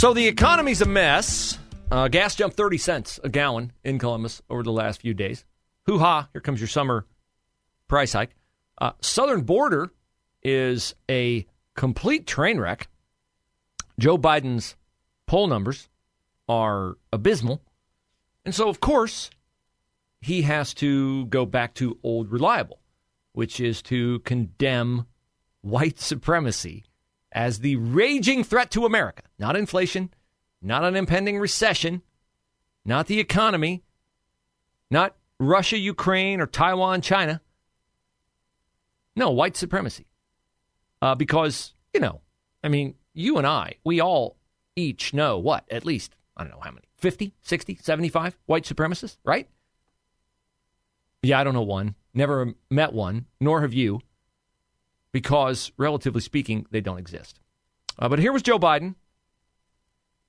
So the economy's a mess. Uh, gas jumped 30 cents a gallon in Columbus over the last few days. Hoo ha, here comes your summer price hike. Uh, southern border is a complete train wreck. Joe Biden's poll numbers are abysmal. And so, of course, he has to go back to old reliable, which is to condemn white supremacy as the raging threat to America. Not inflation, not an impending recession, not the economy, not Russia, Ukraine, or Taiwan, China. No, white supremacy. Uh, because, you know, I mean, you and I, we all each know what? At least, I don't know how many, 50, 60, 75 white supremacists, right? Yeah, I don't know one. Never met one, nor have you, because relatively speaking, they don't exist. Uh, but here was Joe Biden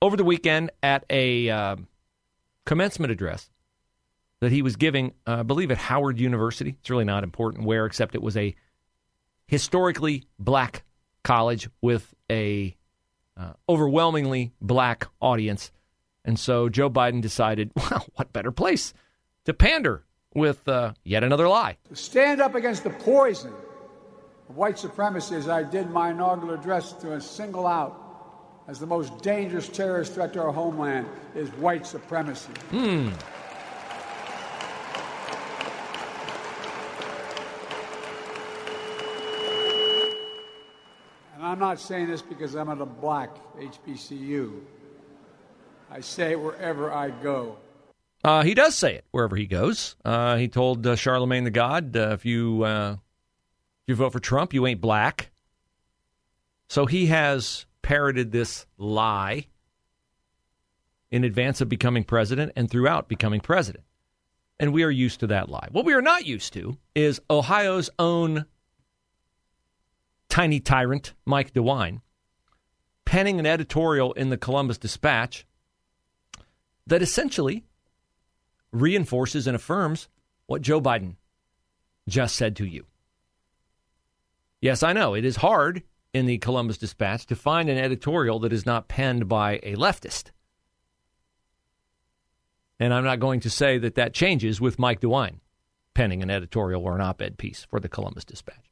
over the weekend at a uh, commencement address that he was giving, uh, I believe, at Howard University. It's really not important where, except it was a historically black college with a uh, overwhelmingly black audience. And so Joe Biden decided, well, what better place to pander with uh, yet another lie? Stand up against the poison white supremacy, as I did my inaugural address, to single out as the most dangerous terrorist threat to our homeland is white supremacy. Hmm. And I'm not saying this because I'm at a black HBCU. I say it wherever I go. Uh, he does say it wherever he goes. Uh, he told uh, Charlamagne tha God, uh, if you uh, if you vote for Trump, you ain't black. So he has parroted this lie in advance of becoming president and throughout becoming president. And we are used to that lie. What we are not used to is Ohio's own tiny tyrant, Mike DeWine, penning an editorial in the Columbus Dispatch that essentially reinforces and affirms what Joe Biden just said to you. Yes, I know it is hard in the Columbus Dispatch to find an editorial that is not penned by a leftist. And I'm not going to say that that changes with Mike DeWine penning an editorial or an op ed piece for the Columbus Dispatch.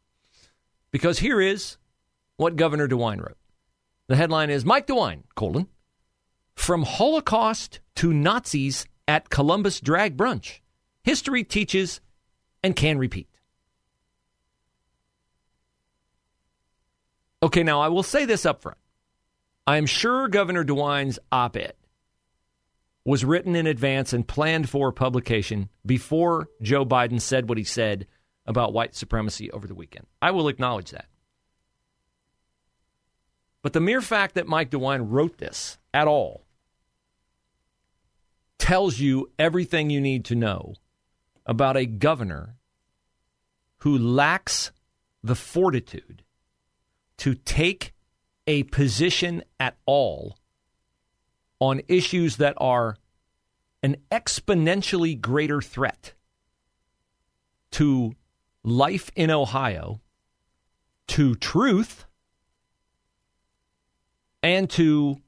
Because here is what Governor DeWine wrote. The headline is Mike DeWine, colon, from Holocaust to Nazis at Columbus Drag Brunch. History teaches and can repeat. Okay, now I will say this up front. I am sure Governor DeWine's op ed was written in advance and planned for publication before Joe Biden said what he said about white supremacy over the weekend. I will acknowledge that. But the mere fact that Mike DeWine wrote this at all tells you everything you need to know about a governor who lacks the fortitude to take a position at all on issues that are an exponentially greater threat to life in Ohio, to truth, and to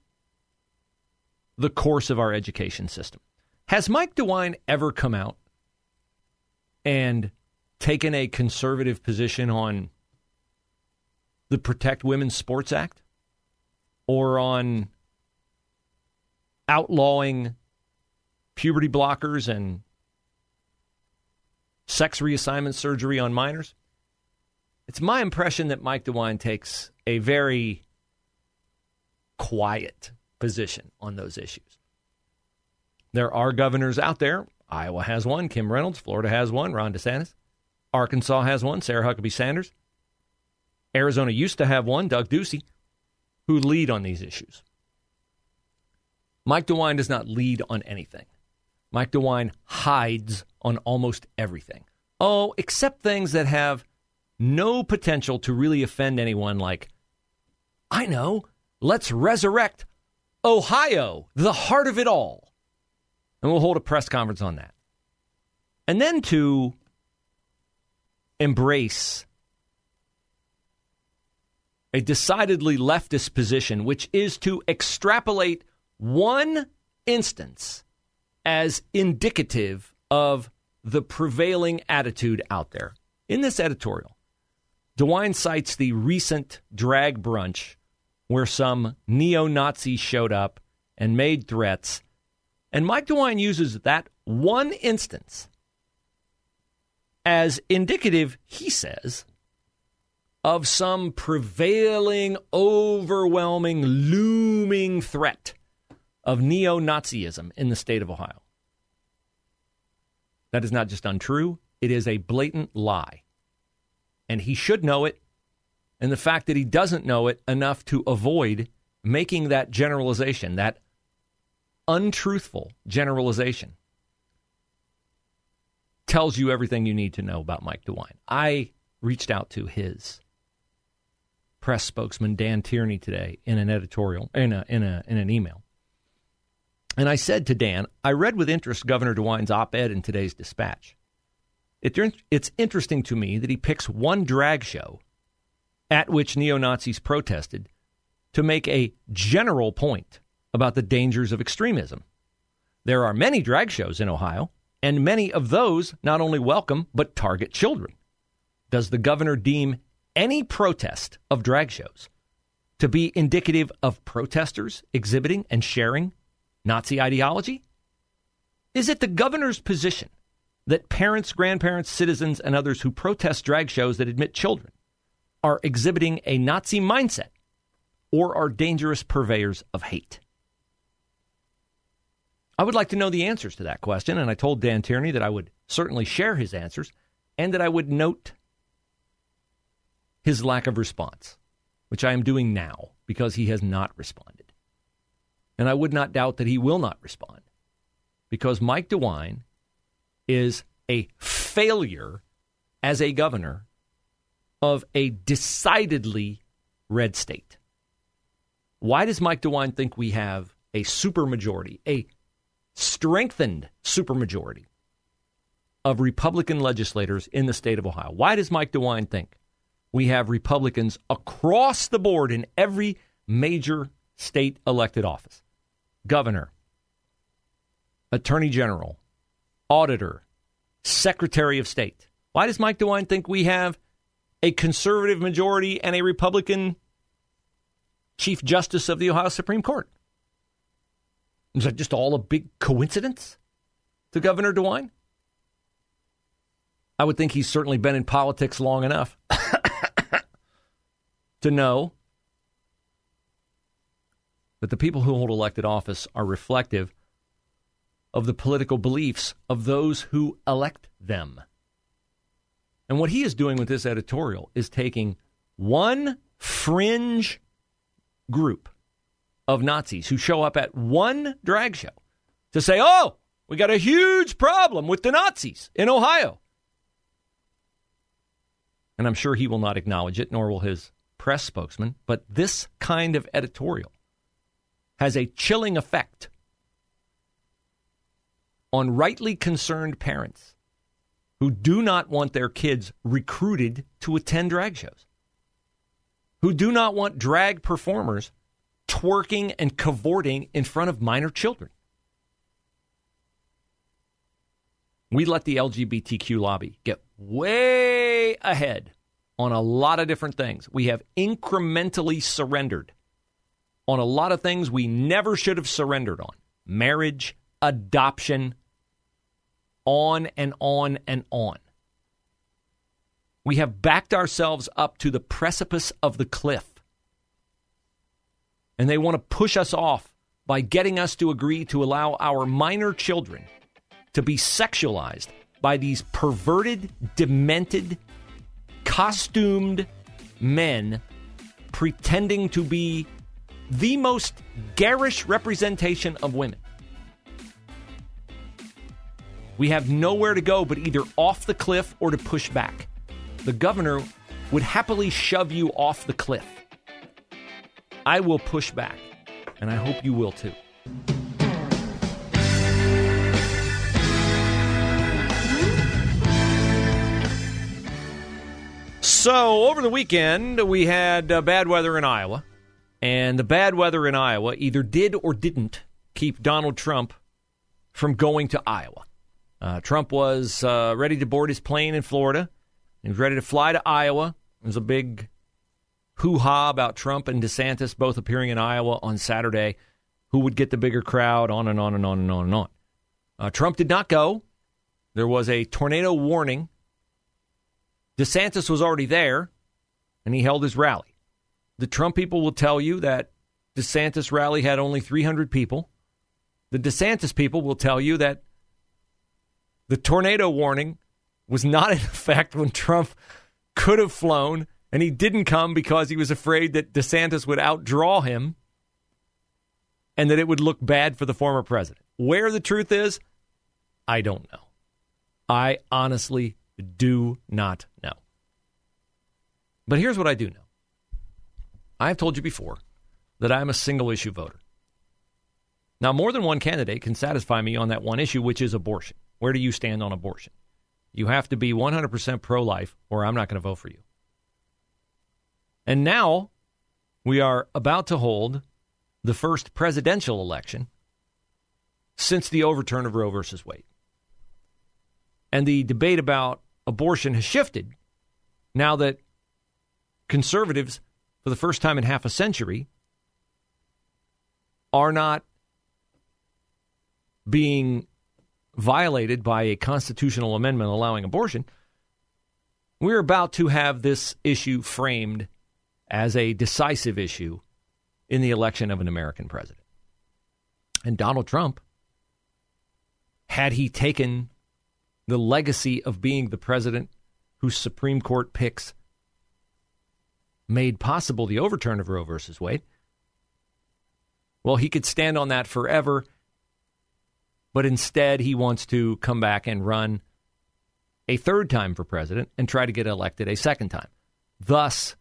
the course of our education system. Has Mike DeWine ever come out and taken a conservative position on the Protect Women's Sports Act or on outlawing puberty blockers and sex reassignment surgery on minors. It's my impression that Mike DeWine takes a very quiet position on those issues. There are governors out there, Iowa has one. Kim Reynolds. Florida has one. Ron DeSantis. Arkansas has one. Sarah Huckabee Sanders. Arizona used to have one. Doug Ducey, who lead on these issues. Mike DeWine does not lead on anything. Mike DeWine hides on almost everything. Oh, except things that have no potential to really offend anyone, like, I know, let's resurrect Ohio, the heart of it all. And we'll hold a press conference on that. And then to embrace a decidedly leftist position, which is to extrapolate one instance as indicative of the prevailing attitude out there. In this editorial, DeWine cites the recent drag brunch where some neo Nazis showed up and made threats. And Mike DeWine uses that one instance as indicative, he says, of some prevailing, overwhelming, looming threat of neo Nazism in the state of Ohio. That is not just untrue, it is a blatant lie. And he should know it. And the fact that he doesn't know it enough to avoid making that generalization, that untruthful generalization, tells you everything you need to know about Mike DeWine. I reached out to his press spokesman Dan Tierney today in an editorial in a, in a in an email. And I said to Dan, I read with interest Governor DeWine's op-ed in today's dispatch. It, it's interesting to me that he picks one drag show at which neo-Nazis protested to make a general point about the dangers of extremism. There are many drag shows in Ohio, and many of those not only welcome but target children. Does the governor deem any protest of drag shows to be indicative of protesters exhibiting and sharing Nazi ideology? Is it the governor's position that parents, grandparents, citizens, and others who protest drag shows that admit children are exhibiting a Nazi mindset or are dangerous purveyors of hate? I would like to know the answers to that question, and I told Dan Tierney that I would certainly share his answers and that I would note his lack of response, which I am doing now because he has not responded. And I would not doubt that he will not respond because Mike DeWine is a failure as a governor of a decidedly red state. Why does Mike DeWine think we have a supermajority, a strengthened supermajority of Republican legislators in the state of Ohio? Why does Mike DeWine think we have Republicans across the board in every major state elected office governor, attorney general, auditor, secretary of state. Why does Mike DeWine think we have a conservative majority and a Republican chief justice of the Ohio Supreme Court? Is that just all a big coincidence to Governor DeWine? I would think he's certainly been in politics long enough to know that the people who hold elected office are reflective of the political beliefs of those who elect them. And what he is doing with this editorial is taking one fringe group of Nazis who show up at one drag show to say, oh, we got a huge problem with the Nazis in Ohio. And I'm sure he will not acknowledge it, nor will his press spokesman, but this kind of editorial has a chilling effect on rightly concerned parents who do not want their kids recruited to attend drag shows, who do not want drag performers twerking and cavorting in front of minor children. We let the LGBTQ lobby get way ahead on a lot of different things. We have incrementally surrendered on a lot of things we never should have surrendered on marriage, adoption, on and on and on. We have backed ourselves up to the precipice of the cliff. And they want to push us off by getting us to agree to allow our minor children to be sexualized by these perverted, demented, costumed men pretending to be the most garish representation of women. We have nowhere to go but either off the cliff or to push back. The governor would happily shove you off the cliff. I will push back, and I hope you will too. So, over the weekend, we had uh, bad weather in Iowa. And the bad weather in Iowa either did or didn't keep Donald Trump from going to Iowa. Uh, Trump was uh, ready to board his plane in Florida. He was ready to fly to Iowa. There was a big hoo ha about Trump and DeSantis both appearing in Iowa on Saturday. Who would get the bigger crowd? On and on and on and on and on. Uh, Trump did not go. There was a tornado warning. DeSantis was already there, and he held his rally. The Trump people will tell you that DeSantis rally had only 300 people. The DeSantis people will tell you that the tornado warning was not in effect when Trump could have flown, and he didn't come because he was afraid that DeSantis would outdraw him and that it would look bad for the former president. Where the truth is, I don't know. I honestly do not know. But here's what I do know I've told you before that I'm a single issue voter. Now, more than one candidate can satisfy me on that one issue, which is abortion. Where do you stand on abortion? You have to be 100% pro life, or I'm not going to vote for you. And now we are about to hold the first presidential election since the overturn of Roe versus Wade. And the debate about abortion has shifted now that conservatives for the first time in half a century are not being violated by a constitutional amendment allowing abortion, we're about to have this issue framed as a decisive issue in the election of an American president. And Donald Trump, had he taken the legacy of being the president whose Supreme Court picks made possible the overturn of Roe versus Wade. Well, he could stand on that forever, but instead he wants to come back and run a third time for president and try to get elected a second time, thus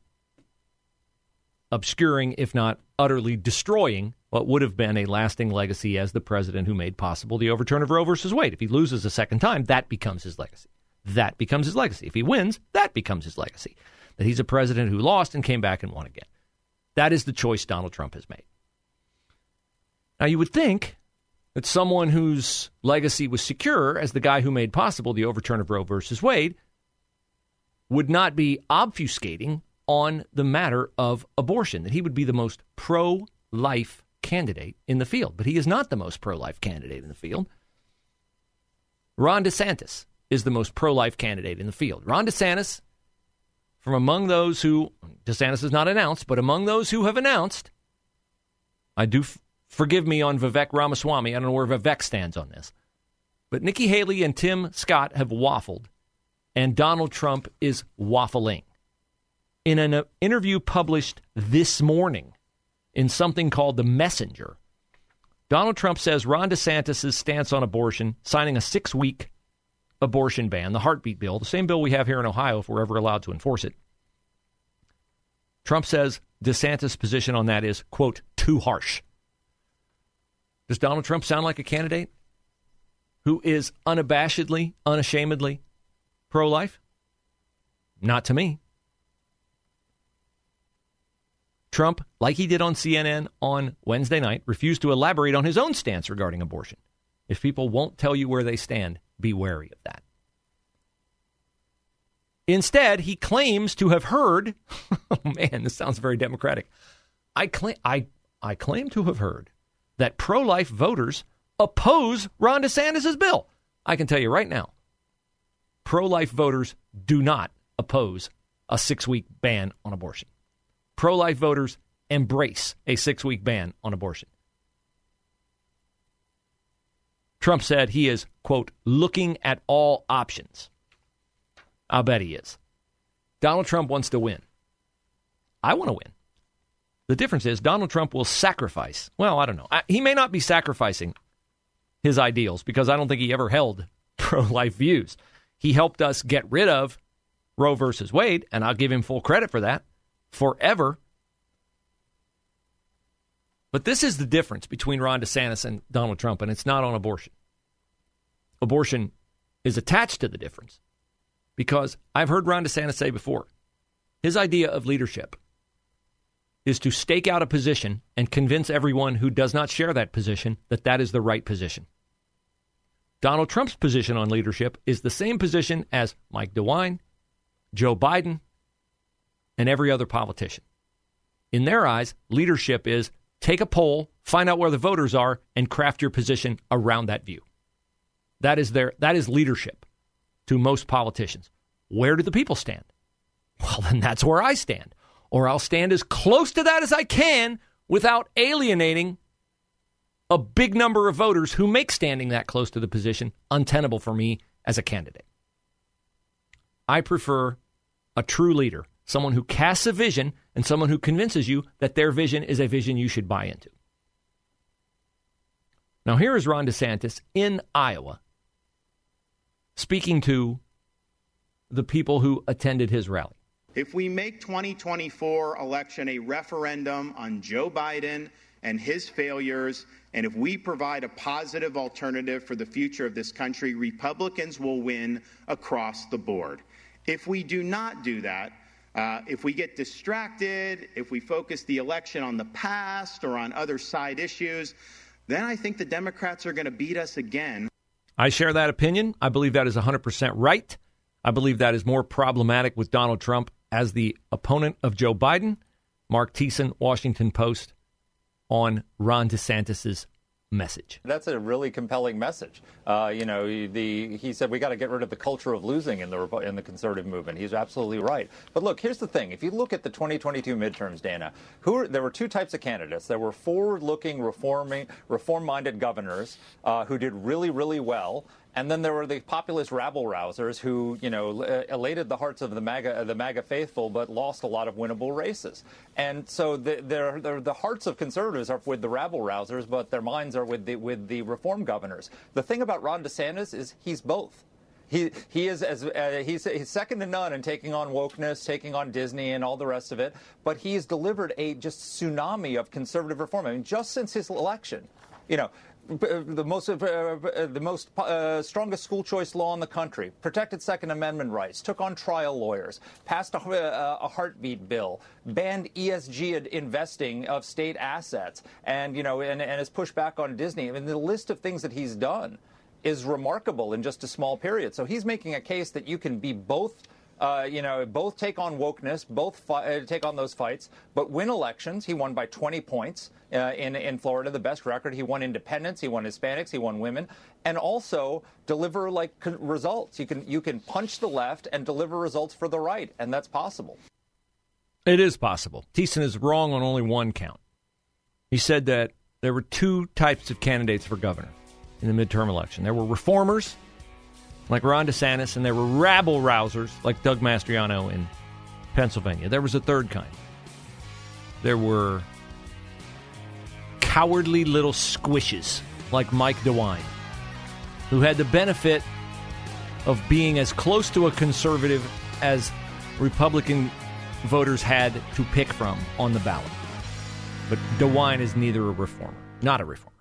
obscuring, if not utterly destroying, what would have been a lasting legacy as the president who made possible the overturn of Roe versus Wade. If he loses a second time, that becomes his legacy. That becomes his legacy. If he wins, that becomes his legacy that he's a president who lost and came back and won again. That is the choice Donald Trump has made. Now, you would think that someone whose legacy was secure as the guy who made possible the overturn of Roe versus Wade would not be obfuscating on the matter of abortion, that he would be the most pro life candidate in the field. But he is not the most pro life candidate in the field. Ron DeSantis is the most pro life candidate in the field. Ron DeSantis from among those who, DeSantis has not announced, but among those who have announced, I do f- forgive me on Vivek Ramaswamy. I don't know where Vivek stands on this. But Nikki Haley and Tim Scott have waffled, and Donald Trump is waffling. In an uh, interview published this morning in something called The Messenger, Donald Trump says Ron DeSantis' stance on abortion, signing a six week abortion ban, the heartbeat bill, the same bill we have here in Ohio if we're ever allowed to enforce it. Trump says DeSantis' position on that is, quote, too harsh. Does Donald Trump sound like a candidate who is unabashedly, unashamedly pro life? Not to me. Trump, like he did on CNN on Wednesday night, refused to elaborate on his own stance regarding abortion. If people won't tell you where they stand, be wary of that. Instead, he claims to have heard, oh man, this sounds very democratic. I claim I I claim to have heard that pro-life voters oppose Ron DeSantis' bill. I can tell you right now, pro-life voters do not oppose a 6-week ban on abortion. Pro-life voters embrace a 6-week ban on abortion. Trump said he is, quote, looking at all options. I'll bet he is. Donald Trump wants to win. I want to win. The difference is Donald Trump will sacrifice. Well, I don't know. I, he may not be sacrificing his ideals because I don't think he ever held pro life views. He helped us get rid of Roe versus Wade, and I'll give him full credit for that forever. But this is the difference between Ron DeSantis and Donald Trump, and it's not on abortion. Abortion is attached to the difference because I've heard Ron DeSantis say before his idea of leadership is to stake out a position and convince everyone who does not share that position that that is the right position. Donald Trump's position on leadership is the same position as Mike DeWine, Joe Biden, and every other politician. In their eyes, leadership is take a poll, find out where the voters are, and craft your position around that view. That is their that is leadership to most politicians. Where do the people stand? Well, then that's where I stand or I'll stand as close to that as I can without alienating a big number of voters who make standing that close to the position untenable for me as a candidate. I prefer a true leader, someone who casts a vision and someone who convinces you that their vision is a vision you should buy into. Now, here is Ron DeSantis in Iowa speaking to the people who attended his rally. If we make 2024 election a referendum on Joe Biden and his failures, and if we provide a positive alternative for the future of this country, Republicans will win across the board. If we do not do that, uh, if we get distracted, if we focus the election on the past or on other side issues, then I think the Democrats are going to beat us again. I share that opinion. I believe that is 100% right. I believe that is more problematic with Donald Trump as the opponent of Joe Biden. Mark Thiessen, Washington Post, on Ron DeSantis's message. That's a really compelling message. Uh, you know, the, he said we got to get rid of the culture of losing in the in the conservative movement. He's absolutely right. But look, here's the thing: if you look at the 2022 midterms, Dana, who are, there were two types of candidates. There were forward-looking, reforming, reform-minded governors uh, who did really, really well. And then there were the populist rabble rousers who, you know, elated the hearts of the MAGA, the MAGA faithful, but lost a lot of winnable races. And so the, the hearts of conservatives are with the rabble rousers, but their minds are with the, with the reform governors. The thing about Ron DeSantis is he's both. He, he is as uh, he's, he's second to none in taking on wokeness, taking on Disney, and all the rest of it. But he's delivered a just tsunami of conservative reform. I mean, just since his election, you know, the most uh, the most uh, strongest school choice law in the country, protected Second Amendment rights, took on trial lawyers, passed a, uh, a, heartbeat bill, banned ESG investing of state assets, and you know, and, and has pushed back on Disney. I mean, the list of things that he's done is remarkable in just a small period. So he's making a case that you can be both uh, you know, both take on wokeness, both fi- uh, take on those fights, but win elections. He won by 20 points uh, in in Florida, the best record. He won independents, he won Hispanics, he won women, and also deliver like results. You can you can punch the left and deliver results for the right, and that's possible. It is possible. Thiessen is wrong on only one count. He said that there were two types of candidates for governor in the midterm election. There were reformers like Ron DeSantis, and there were rabble rousers like Doug Mastriano in Pennsylvania. There was a third kind. There were cowardly little squishes like Mike DeWine, who had the benefit of being as close to a conservative as Republican voters had to pick from on the ballot. But DeWine is neither a reformer, not a reformer.